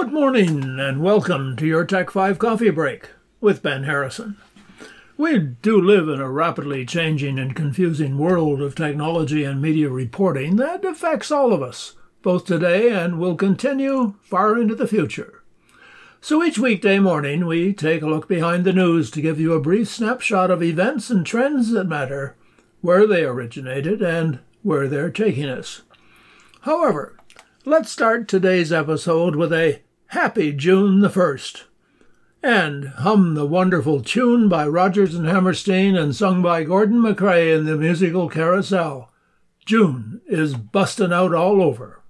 Good morning and welcome to your Tech 5 coffee break with Ben Harrison. We do live in a rapidly changing and confusing world of technology and media reporting that affects all of us, both today and will continue far into the future. So each weekday morning, we take a look behind the news to give you a brief snapshot of events and trends that matter, where they originated, and where they're taking us. However, let's start today's episode with a Happy June the 1st and hum the wonderful tune by Rodgers and Hammerstein and sung by Gordon MacRae in the musical Carousel. June is bustin' out all over.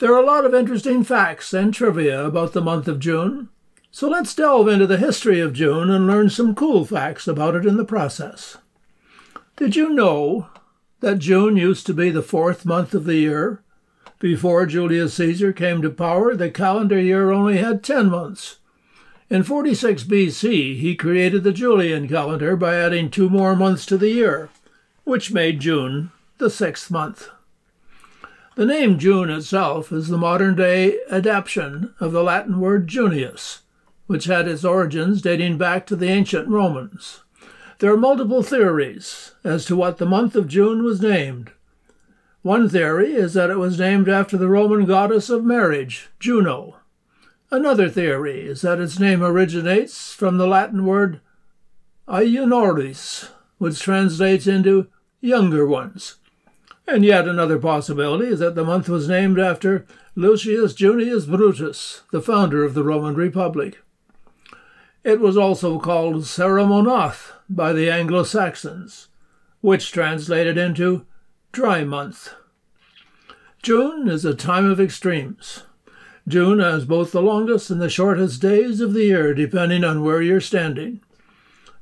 There are a lot of interesting facts and trivia about the month of June, so let's delve into the history of June and learn some cool facts about it in the process. Did you know that June used to be the fourth month of the year? Before Julius Caesar came to power, the calendar year only had 10 months. In 46 BC, he created the Julian calendar by adding two more months to the year, which made June the sixth month. The name June itself is the modern day adaptation of the Latin word Junius, which had its origins dating back to the ancient Romans. There are multiple theories as to what the month of June was named, one theory is that it was named after the Roman goddess of marriage, Juno. Another theory is that its name originates from the Latin word iunoris, which translates into younger ones. And yet another possibility is that the month was named after Lucius Junius Brutus, the founder of the Roman Republic. It was also called Saramonath by the Anglo Saxons, which translated into dry month. June is a time of extremes. June has both the longest and the shortest days of the year, depending on where you're standing.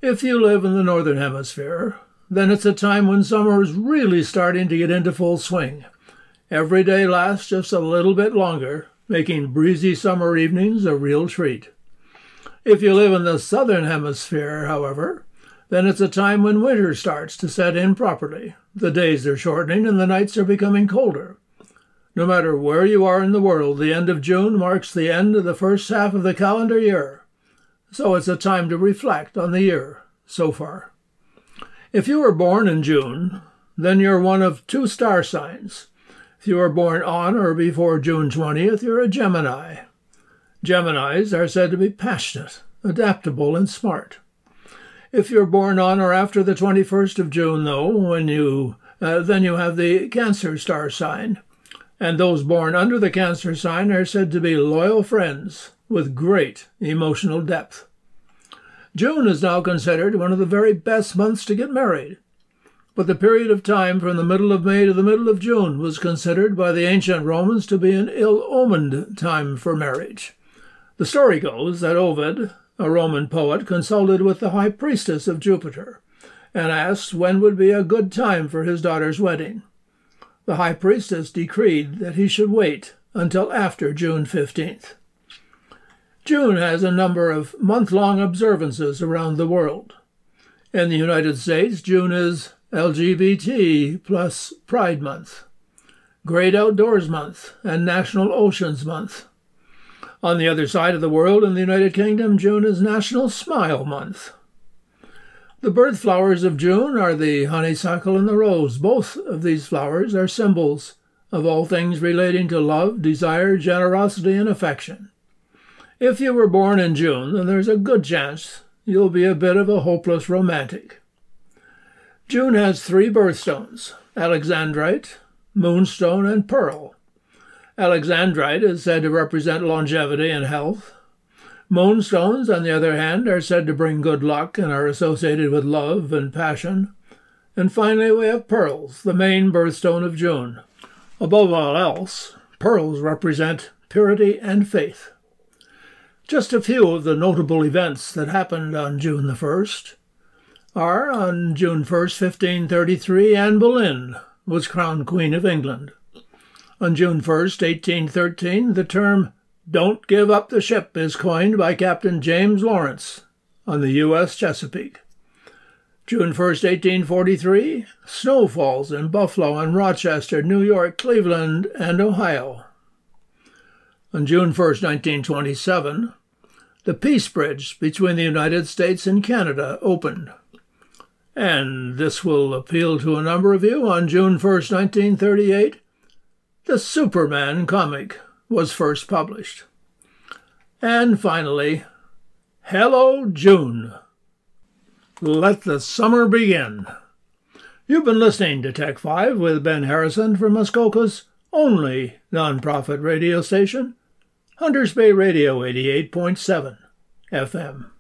If you live in the Northern Hemisphere, then it's a time when summer is really starting to get into full swing. Every day lasts just a little bit longer, making breezy summer evenings a real treat. If you live in the Southern Hemisphere, however, then it's a time when winter starts to set in properly. The days are shortening and the nights are becoming colder. No matter where you are in the world, the end of June marks the end of the first half of the calendar year. So it's a time to reflect on the year so far. If you were born in June, then you're one of two star signs. If you were born on or before June 20th, you're a Gemini. Geminis are said to be passionate, adaptable, and smart. If you're born on or after the 21st of June, though, when you uh, then you have the Cancer star sign. And those born under the Cancer sign are said to be loyal friends with great emotional depth. June is now considered one of the very best months to get married. But the period of time from the middle of May to the middle of June was considered by the ancient Romans to be an ill omened time for marriage. The story goes that Ovid, a Roman poet, consulted with the high priestess of Jupiter and asked when would be a good time for his daughter's wedding. The high priestess decreed that he should wait until after June 15th. June has a number of month long observances around the world. In the United States, June is LGBT plus Pride Month, Great Outdoors Month, and National Oceans Month. On the other side of the world, in the United Kingdom, June is National Smile Month. The birth flowers of June are the honeysuckle and the rose. Both of these flowers are symbols of all things relating to love, desire, generosity, and affection. If you were born in June, then there's a good chance you'll be a bit of a hopeless romantic. June has three birthstones alexandrite, moonstone, and pearl. Alexandrite is said to represent longevity and health. Moonstones, on the other hand, are said to bring good luck and are associated with love and passion. And finally, we have pearls, the main birthstone of June. Above all else, pearls represent purity and faith. Just a few of the notable events that happened on June the 1st are on June 1st, 1533, Anne Boleyn was crowned Queen of England. On June 1, 1813, the term Don't Give Up the Ship is coined by Captain James Lawrence on the U.S. Chesapeake. June 1, 1843, snow falls in Buffalo and Rochester, New York, Cleveland, and Ohio. On June 1, 1927, the peace bridge between the United States and Canada opened. And this will appeal to a number of you. On June 1, 1938, the Superman comic was first published. And finally, Hello June. Let the summer begin. You've been listening to Tech 5 with Ben Harrison from Muskoka's only nonprofit radio station, Hunters Bay Radio 88.7 FM.